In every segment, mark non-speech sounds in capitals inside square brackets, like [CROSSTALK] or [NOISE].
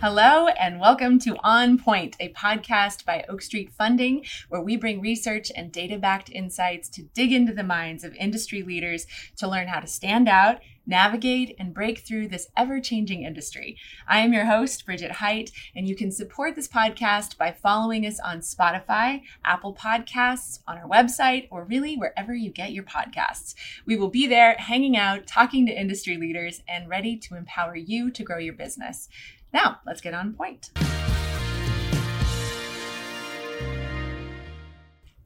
Hello, and welcome to On Point, a podcast by Oak Street Funding, where we bring research and data backed insights to dig into the minds of industry leaders to learn how to stand out, navigate, and break through this ever changing industry. I am your host, Bridget Height, and you can support this podcast by following us on Spotify, Apple Podcasts, on our website, or really wherever you get your podcasts. We will be there hanging out, talking to industry leaders, and ready to empower you to grow your business. Now, let's get on point.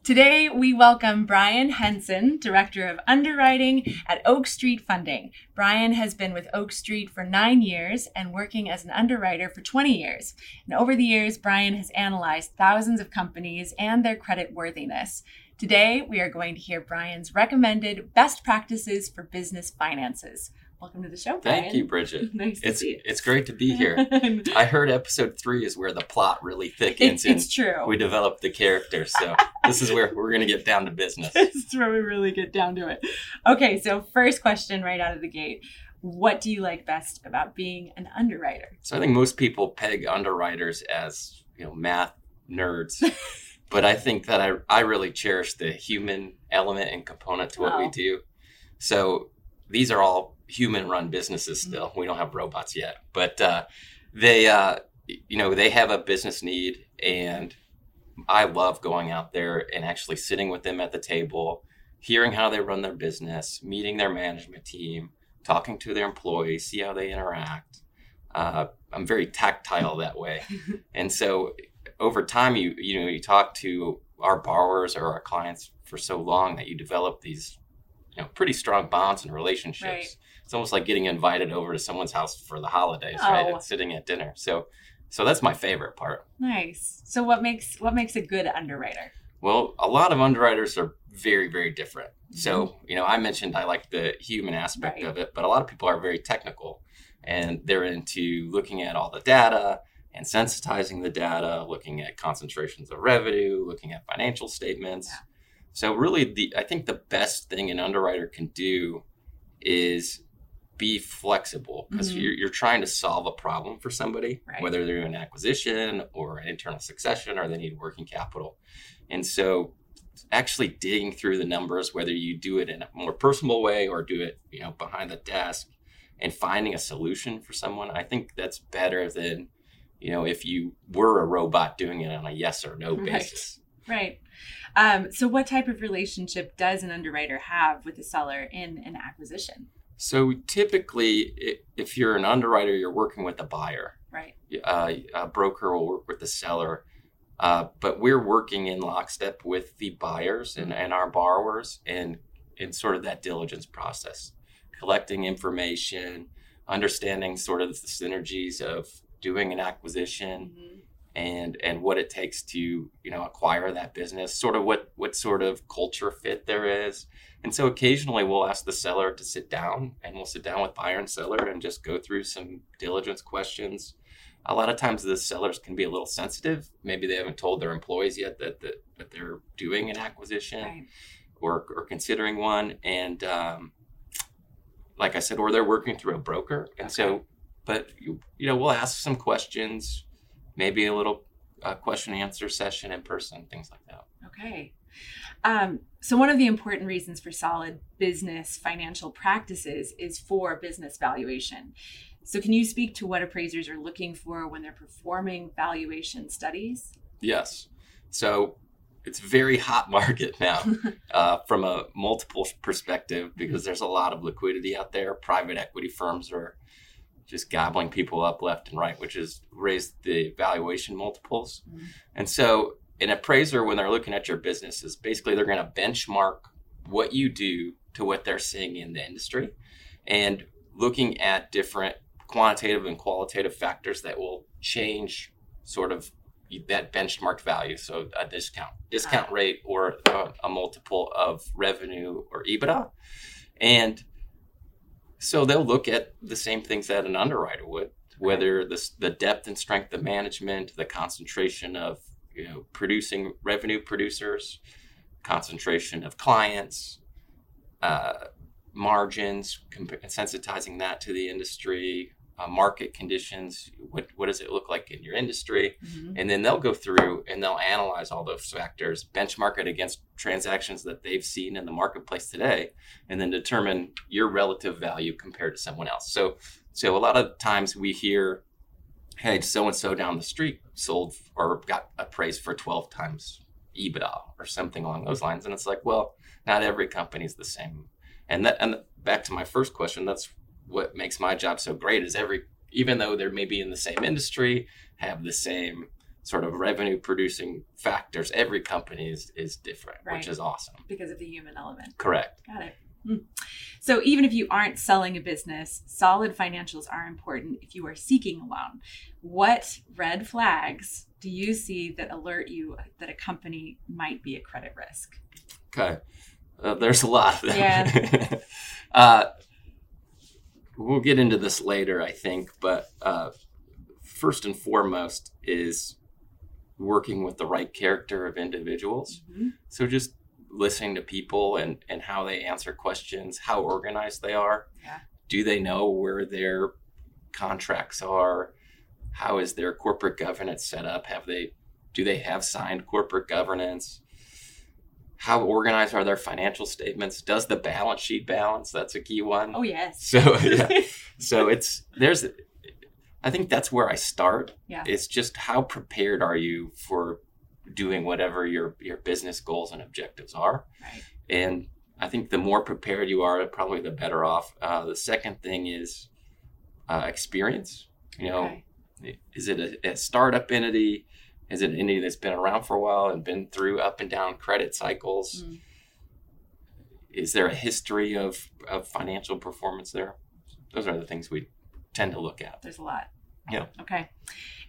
Today, we welcome Brian Henson, Director of Underwriting at Oak Street Funding. Brian has been with Oak Street for nine years and working as an underwriter for 20 years. And over the years, Brian has analyzed thousands of companies and their credit worthiness. Today, we are going to hear Brian's recommended best practices for business finances. Welcome to the show, Brian. Thank you, Bridget. [LAUGHS] nice to It's see you. it's great to be here. [LAUGHS] I heard episode three is where the plot really thickens [LAUGHS] It's, it's true. we develop the characters. So this is where we're gonna get down to business. this is where we really get down to it. Okay, so first question right out of the gate. What do you like best about being an underwriter? So I think most people peg underwriters as you know math nerds, but I think that I I really cherish the human element and component to what we oh. do. So these are all human run businesses still. We don't have robots yet, but uh, they uh, you know they have a business need and I love going out there and actually sitting with them at the table, hearing how they run their business, meeting their management team, talking to their employees, see how they interact. Uh, I'm very tactile that way, [LAUGHS] and so over time, you you know you talk to our borrowers or our clients for so long that you develop these you know pretty strong bonds and relationships. Right. It's almost like getting invited over to someone's house for the holidays, right? Oh. And sitting at dinner. So so that's my favorite part. Nice. So what makes what makes a good underwriter? Well, a lot of underwriters are very, very different. So, you know, I mentioned I like the human aspect Mm-hmm. Right. of it, but a lot of people are very technical and they're into looking at all the data and sensitizing the data, looking at concentrations of revenue, looking at financial statements. Yeah. So, really, the I think the best thing an underwriter can do is be flexible because Mhm. you're, you're trying to solve a problem for somebody, Right. whether they're an acquisition or an internal succession or they need working capital. And so actually digging through the numbers, whether you do it in a more personal way or do it, you know, behind the desk and finding a solution for someone, I think that's better than, you know, if you were a robot doing it on a yes or no Right. basis. Right. Um, so what type of relationship does an underwriter have with a seller in an acquisition? So typically, if you're an underwriter, you're working with a buyer. Right. uh, a broker will work with the seller. Uh, but we're working in lockstep with the buyers and, and our borrowers and in sort of that diligence process, collecting information, understanding sort of the synergies of doing an acquisition Mhm. And and what it takes to you know acquire that business sort of what what sort of culture fit there is. And so occasionally we'll ask the seller to sit down and we'll sit down with buyer and seller and just go through some diligence questions. A lot of times the sellers can be a little sensitive. Maybe they haven't told their employees yet that that, that they're doing an acquisition Right. or, or considering one. And um, like i said or they're working through a broker. And so but you, you know we'll ask some questions maybe a little uh, question and answer session in person things like that Okay. Um, so, one of the important reasons for solid business financial practices is for business valuation. So, can you speak to what appraisers are looking for when they're performing valuation studies? yes so it's a very hot market now [LAUGHS] uh, from a multiple perspective because there's a lot of liquidity out there private equity firms are just gobbling people up left and right which has raised the valuation multiples Mhm. And so, an appraiser, when they're looking at your business, is basically they're going to benchmark what you do to what they're seeing in the industry and looking at different quantitative and qualitative factors that will change sort of that benchmarked value. So, a discount, discount rate, or a, a multiple of revenue or EBITDA. And so, they'll look at the same things that an underwriter would whether the, the depth and strength of management, the concentration of you know producing revenue producers, concentration of clients, uh, margins, compa- sensitizing that to the industry, uh, market conditions. What what does it look like in your industry? Mhm. And then they'll go through and they'll analyze all those factors, benchmark it against transactions that they've seen in the marketplace today, and then determine your relative value compared to someone else. So, so a lot of times we hear, "Hey, so and so down the street sold or got appraised for twelve times EBITDA or something along those lines," and it's like, well, not every company is the same. And that, and back to my first question, that's what makes my job so great is every even though they're maybe in the same industry have the same sort of revenue producing factors every company is, is different Right. which is awesome because of the human element. correct Got it. Mm. So even if you aren't selling a business, solid financials are important if you are seeking a loan. What red flags do you see that alert you that a company might be a credit risk? okay uh, there's a lot of them Yeah. [LAUGHS] uh, we'll get into this later i think but uh, first and foremost is working with the right character of individuals Mhm. So just listening to people and, and how they answer questions, how organized they are. Yeah. Do they know where their contracts are? How is their corporate governance set up? Have they do they have signed corporate governance? How organized are their financial statements? Does the balance sheet balance? That's a key one. Oh yes. So yeah. [LAUGHS] so it's there's I think that's where I start. Yeah. It's just how prepared are you for doing whatever your your business goals and objectives are. right. And I think the more prepared you are, probably the better off. Uh, the second thing is uh, experience. You know, Okay. is it a, a startup entity? Is it an entity that's been around for a while and been through up and down credit cycles? Mm. Is there a history of, of financial performance there? Those are the things we tend to look at. There's a lot. Yeah. Okay.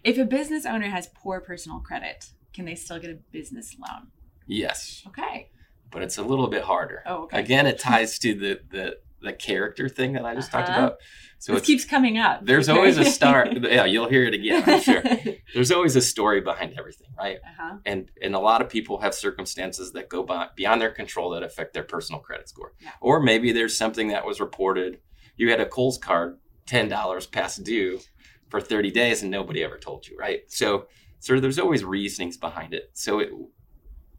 If a business owner has poor personal credit, can they still get a business loan? Yes, Okay. but it's a little bit harder. Oh, okay. Again, it ties to the, the, the character thing that I just talked Uh-huh. about. So it keeps coming up. there's always a start. [LAUGHS] yeah, you'll hear it again, I'm sure. [LAUGHS] There's always a story behind everything, right? huh. and and a lot of people have circumstances that go by, beyond their control that affect their personal credit score Yeah. or maybe there's something that was reported you had a Kohl's card $10 past due for 30 days and nobody ever told you right so so there's always reasonings behind it so it,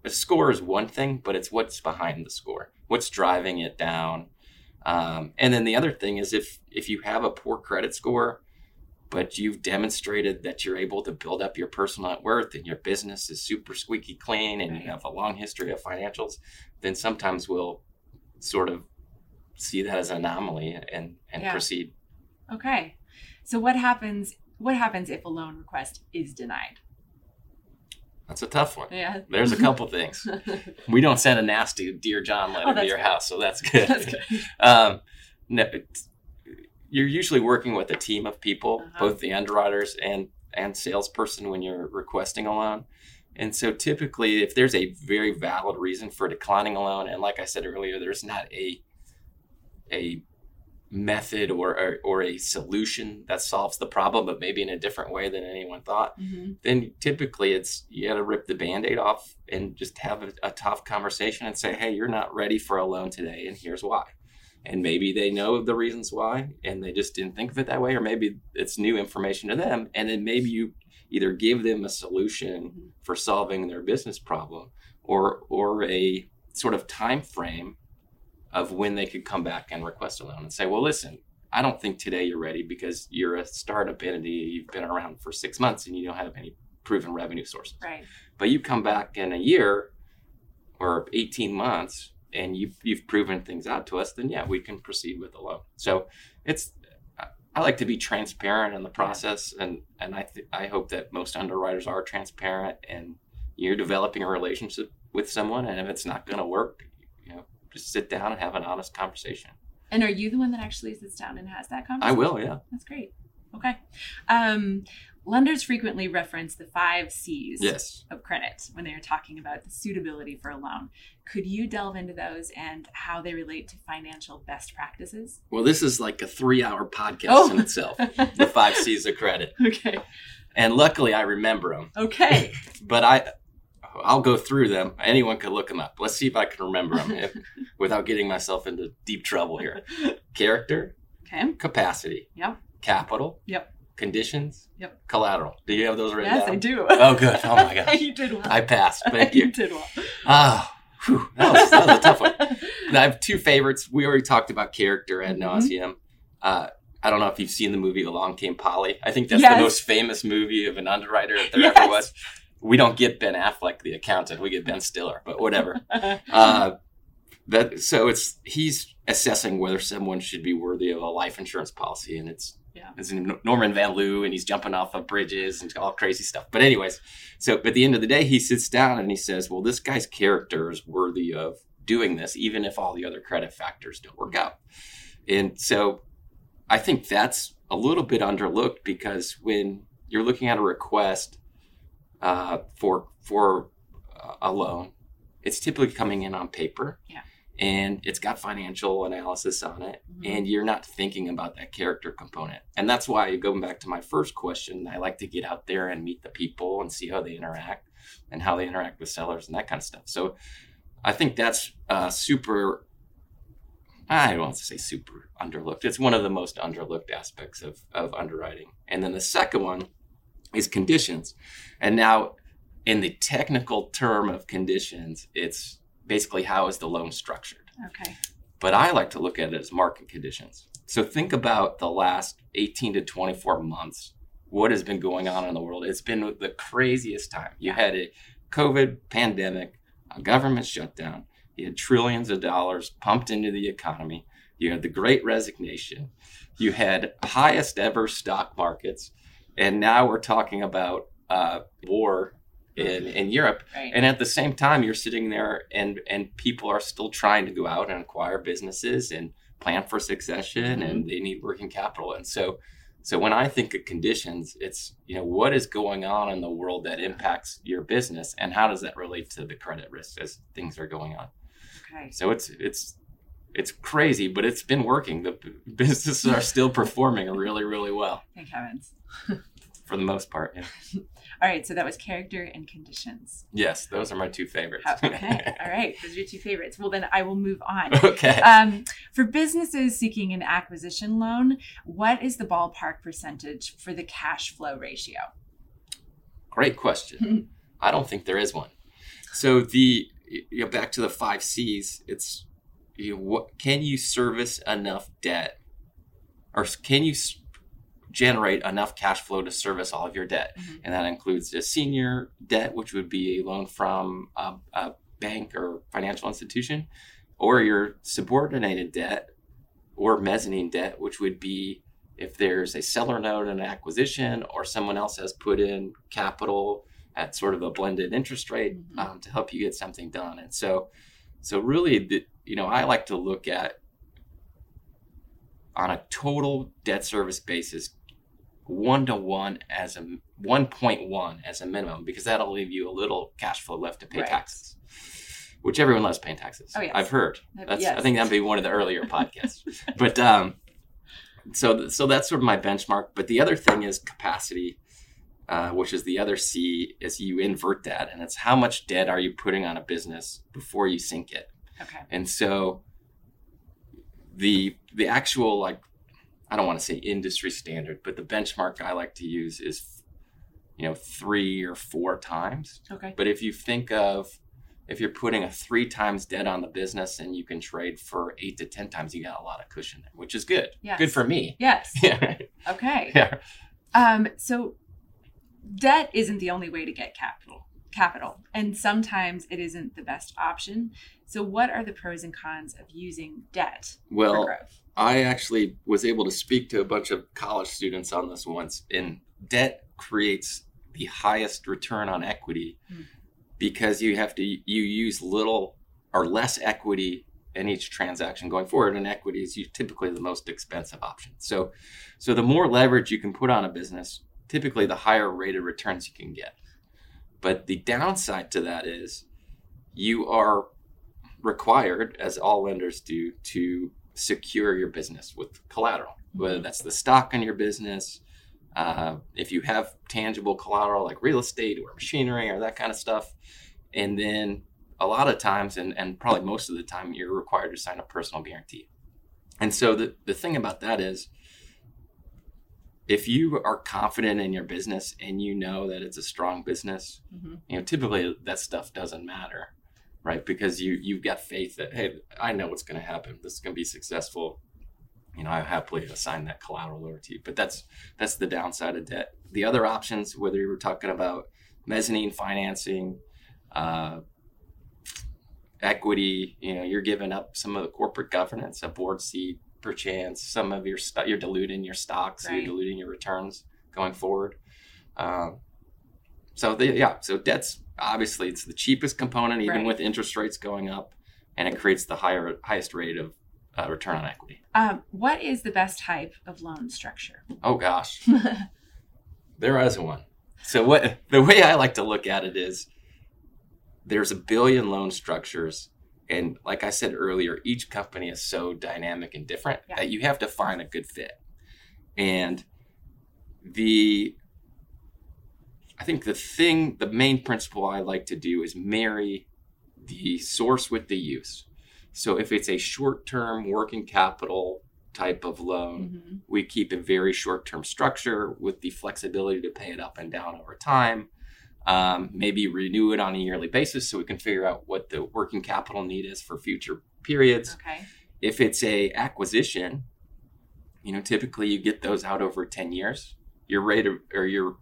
a score is one thing but it's what's behind the score what's driving it down um, and then the other thing is if if you have a poor credit score but you've demonstrated that you're able to build up your personal net worth and your business is super squeaky clean and you have a long history of financials, then sometimes we'll sort of see that as an anomaly and, and Yeah. proceed. Okay. So what happens? What happens if a loan request is denied? That's a tough one. Yeah. There's a couple things. [LAUGHS] We don't send a nasty Dear John letter Oh, to your good. house, so that's [LAUGHS] good. That's good. um, no, you're usually working with a team of people, Uh-huh. both the underwriters and and salesperson when you're requesting a loan. And so typically, if there's a very valid reason for declining a loan, and like I said earlier, there's not a a method or, or or a solution that solves the problem, but maybe in a different way than anyone thought, Mhm. then typically it's you got to rip the band-aid off and just have a, a tough conversation and say hey you're not ready for a loan today and here's why and maybe they know the reasons why and they just didn't think of it that way or maybe it's new information to them and then maybe you either give them a solution Mhm. for solving their business problem or or a sort of time frame of when they could come back and request a loan and say well listen I don't think today you're ready because you're a startup entity. You've been around for six months and you don't have any proven revenue sources. Right. But you come back in a year or 18 months and you've, you've proven things out to us, then yeah, we can proceed with the loan. So it's, I like to be transparent in the process and, and I, th- I hope that most underwriters are transparent and you're developing a relationship with someone. And if it's not going to work, just sit down and have an honest conversation. And are you the one that actually sits down and has that conversation? I will, yeah. That's great. Okay. Um, lenders frequently reference the five C's Yes. of credit when they are talking about the suitability for a loan. Could you delve into those and how they relate to financial best practices? Well, this is like a three hour podcast Oh. in itself, the five C's of credit. [LAUGHS] okay. And luckily I remember them, Okay. [LAUGHS] but I, I'll go through them. Anyone could look them up. Let's see if I can remember them if, [LAUGHS] without getting myself into deep trouble here. [LAUGHS] Character, Okay. capacity, Yep. capital. Yep. Conditions. Yep. Collateral. Do you have those written yes, down? I do. Oh, good. Oh my [LAUGHS] gosh. you did well. I passed. Thank you you. did well. Ah, whew, that, was, that was a tough one. I have two favorites. We already talked about character ad Mhm. nauseum. Uh, I don't know if you've seen the movie Along Came Polly. I think that's Yes. the most famous movie of an underwriter that there Yes. ever was. We don't get Ben Affleck, the accountant. We get Ben Stiller, but whatever. [LAUGHS] Uh, that so it's he's assessing whether someone should be worthy of a life insurance policy, and it's Yeah. it's Norman Van Loo, and he's jumping off of bridges and all crazy stuff. But anyways, so at the end of the day, he sits down and he says, "Well, this guy's character is worthy of doing this, even if all the other credit factors don't work out." And so, I think that's a little bit underlooked because when you're looking at a request uh, for for uh, a loan, it's typically coming in on paper. Yeah. And it's got financial analysis on it, Mhm. and you're not thinking about that character component. And that's why, going back to my first question, I like to get out there and meet the people and see how they interact and how they interact with sellers and that kind of stuff. So I think that's uh, super, I don't want to say super underlooked. It's one of the most underlooked aspects of, of underwriting. And then the second one is conditions. And now, in the technical term of conditions, it's basically how is the loan structured. okay. But I like to look at it as market conditions. So think about the last 18 to 24 months. What has been going on in the world? It's been the craziest time. You had a COVID pandemic, a government shutdown. You had trillions of dollars pumped into the economy. You had the great resignation. You had highest ever stock markets. And now we're talking about uh, war in, in Europe. Right. And at the same time, you're sitting there and, and people are still trying to go out and acquire businesses and plan for succession and they need working capital. And so, so when I think of conditions, it's, you know, what is going on in the world that impacts your business and how does that relate to the credit risk as things are going on? okay. So it's, it's, it's crazy, but it's been working. The businesses are still performing really, really well Thank heavens. [LAUGHS] for the most part. Yeah. [LAUGHS] All right. So that was character and conditions. Yes, those are my two favorites. Okay. [LAUGHS] All right. Those are your two favorites. Well, then I will move on. okay. Um, for businesses seeking an acquisition loan, what is the ballpark percentage for the cash flow ratio? Great question. I don't think there is one. So the you know, back to the five C's. It's you know, what can you service enough debt, or can you s- generate enough cash flow to service all of your debt? Mhm. And that includes the senior debt, which would be a loan from a, a bank or financial institution, or your subordinated debt, or mezzanine debt, which would be if there's a seller note in an acquisition or someone else has put in capital at sort of a blended interest rate Mhm. um, to help you get something done. And so, so really, the, you know, I like to look at on a total debt service basis, one to one as a one point one as a minimum, because that'll leave you a little cash flow left to pay Right. taxes. Which everyone loves paying taxes. Oh, yes. I've heard. That's, yes. I think that'd be one of the earlier [LAUGHS] podcasts. but um, so so that's sort of my benchmark. But the other thing is capacity, uh, which is the other C. Is you invert that, and it's how much debt are you putting on a business before you sink it. Okay. And so the the actual like I don't want to say industry standard, but the benchmark I like to use is you know three or four times. Okay. But if you think of if you're putting a three times debt on the business and you can trade for eight to ten times, you got a lot of cushion there, which is good. Yes. Good for me. Yes. [LAUGHS] Yeah. Okay. yeah. Um, so debt isn't the only way to get capital. Capital, and sometimes it isn't the best option. So, what are the pros and cons of using debt for Well, growth? I actually was able to speak to a bunch of college students on this once, and debt creates the highest return on equity Hmm. because you have to you use little or less equity in each transaction going forward, and equity is typically the most expensive option. So, so the more leverage you can put on a business, typically the higher rate of returns you can get. But the downside to that is you are required, as all lenders do, to secure your business with collateral, whether that's the stock in your business, uh, if you have tangible collateral like real estate or machinery or that kind of stuff. And then a lot of times, and, and probably most of the time, you're required to sign a personal guarantee. And so the, the thing about that is if you are confident in your business and you know that it's a strong business, Mhm. you know, typically that stuff doesn't matter, right? Because you you've got faith that hey, I know what's going to happen. This is going to be successful. You know, I happily assign that collateral over to you. But that's that's the downside of debt. The other options, whether you were talking about mezzanine financing, uh, equity, you know, you're giving up some of the corporate governance, a board seat, perchance, some of your st- you're diluting your stocks, Right. you're diluting your returns going forward. Um, so the, yeah, so debt's obviously it's the cheapest component, even Right. with interest rates going up, and it creates the higher highest rate of uh, return on equity. Um, what is the best type of loan structure? Oh gosh, [LAUGHS] there is one. So what the way I like to look at it is there's a billion loan structures and like I said earlier each company is so dynamic and different Yeah. that you have to find a good fit. And the I think the thing the main principle I like to do is marry the source with the use. So if it's a short-term working capital type of loan, Mhm. we keep a very short term structure with the flexibility to pay it up and down over time. Um, maybe renew it on a yearly basis so we can figure out what the working capital need is for future periods. Okay. If it's a acquisition, you know, typically you get those out over 10 years. Your rate of, or your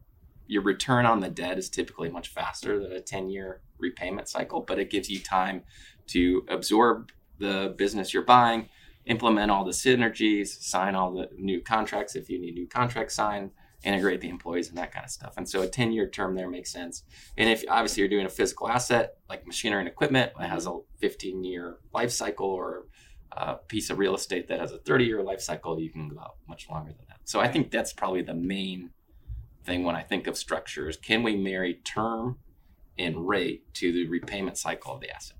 your return on the debt is typically much faster than a 10 year repayment cycle, but it gives you time to absorb the business you're buying, implement all the synergies, sign all the new contracts if you need new contracts signed, integrate the employees and that kind of stuff. And so a 10 year term there makes sense. And if obviously you're doing a physical asset like machinery and equipment that has a 15 year life cycle or a piece of real estate that has a 30 year life cycle, you can go out much longer than that. So I think that's probably the main thing when I think of structures. Can we marry term and rate to the repayment cycle of the asset?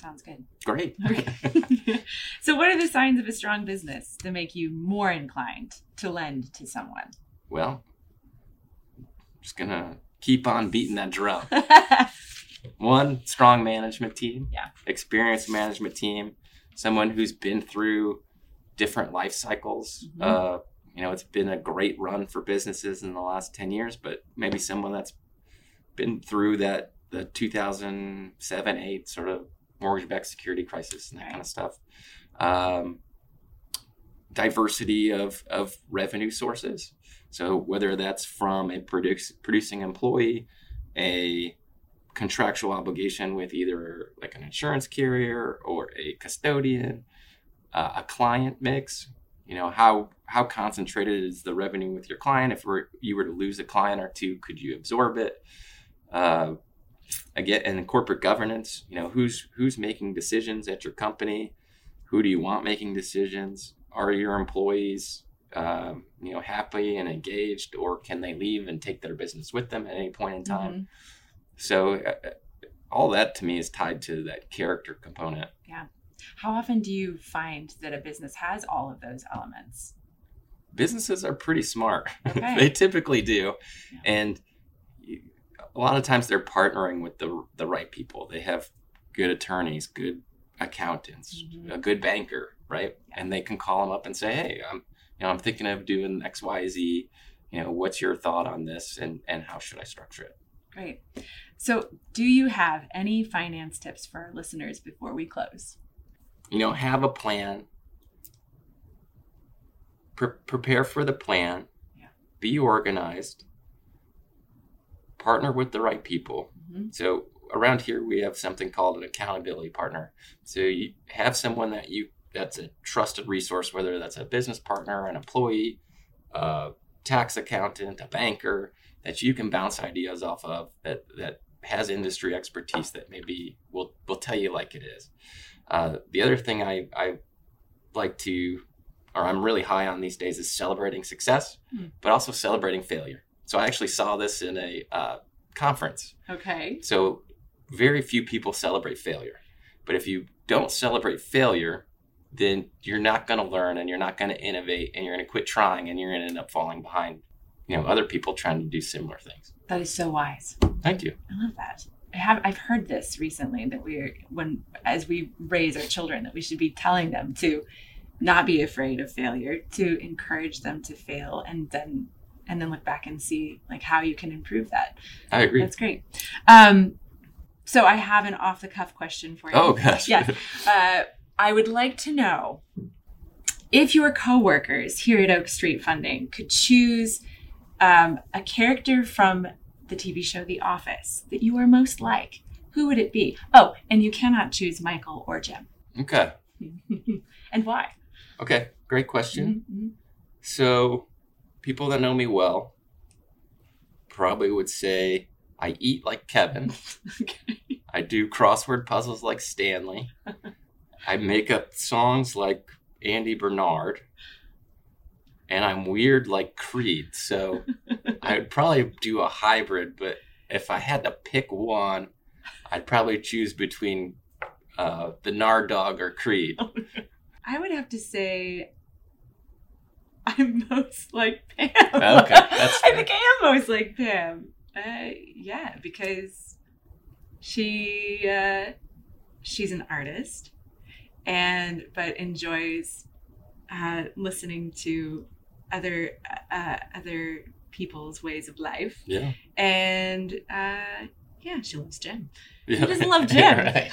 Sounds good. Great. Okay. [LAUGHS] so, what are the signs of a strong business that make you more inclined to lend to someone? Well, just gonna keep on beating that drum. [LAUGHS] One strong management team, Yeah. experienced management team, someone who's been through different life cycles. Mhm. Uh, you know, it's been a great run for businesses in the last ten years, but maybe someone that's been through that the 2007 8 sort of mortgage-backed security crisis and that Right. kind of stuff. Um, diversity of of revenue sources. So whether that's from a produce, producing employee, a contractual obligation with either like an insurance carrier or a custodian, uh, a client mix. You know how how concentrated is the revenue with your client? If we're, you were to lose a client or two, could you absorb it? Uh, again, and in corporate governance, you know who's who's making decisions at your company. Who do you want making decisions? Are your employees um, you know happy and engaged, or can they leave and take their business with them at any point in time? Mhm. So uh, uh, all that to me is tied to that character component. Yeah. How often do you find that a business has all of those elements? Businesses are pretty smart. Okay. [LAUGHS] they typically do, Yeah. and a lot of times they're partnering with the the right people. They have good attorneys, good accountants, Mhm. a good banker, right? And they can call them up and say, "Hey, I'm you know I'm thinking of doing X, Y, Z. You know, what's your thought on this, and and how should I structure it?" Great. So, do you have any finance tips for our listeners before we close? you know have a plan Pre- prepare for the plan Yeah. be organized partner with the right people Mhm. so around here we have something called an accountability partner so you have someone that you that's a trusted resource whether that's a business partner an employee a tax accountant a banker that you can bounce ideas off of that that has industry expertise that maybe will will tell you like it is uh, the other thing I, I like to, or I'm really high on these days, is celebrating success, Hmm. but also celebrating failure. So I actually saw this in a uh, conference. Okay. So very few people celebrate failure. But if you don't celebrate failure, then you're not going to learn and you're not going to innovate and you're going to quit trying and you're going to end up falling behind, you know, other people trying to do similar things. That is so wise. Thank you. I love that. I have I've heard this recently that we're when as we raise our children that we should be telling them to not be afraid of failure, to encourage them to fail and then and then look back and see like how you can improve that. I agree. That's great. Um, so I have an off the cuff question for you. Oh gosh. Yeah. Uh, I would like to know if your coworkers here at Oak Street Funding could choose um, a character from the TV show The Office that you are most like, who would it be? Oh, and you cannot choose Michael or Jim. Okay. [LAUGHS] and why? Okay. Great question. Mhm, So, people that know me well probably would say I eat like Kevin. [LAUGHS] Okay. I do crossword puzzles like Stanley. [LAUGHS] I make up songs like Andy Bernard. And I'm weird like Creed. So [LAUGHS] I would probably do a hybrid, but if I had to pick one, I'd probably choose between uh, the Nard Dog or Creed. [LAUGHS] I would have to say I'm [LAUGHS] most like Pam. Okay, that's I think I am most like Pam. Uh, yeah, because she uh, she's an artist, and but enjoys uh, listening to other uh, other people's ways of life, Yeah. and uh, yeah, she loves Jim. yeah. Who doesn't love [LAUGHS] Jim? Right.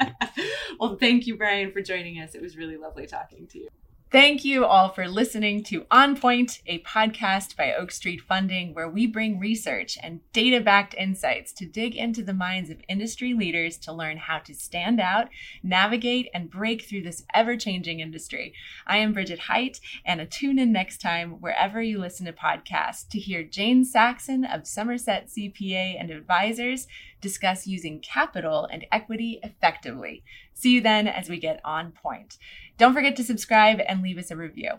[LAUGHS] well, thank you, Brian, for joining us. It was really lovely talking to you. Thank you all for listening to On Point, a podcast by Oak Street Funding, where we bring research and data backed insights to dig into the minds of industry leaders to learn how to stand out, navigate, and break through this ever changing industry. I am Bridget Height, and tune in next time wherever you listen to podcasts to hear Jane Saxon of Somerset CPA and Advisors discuss using capital and equity effectively. See you then as we get on point. Don't forget to subscribe and leave us a review.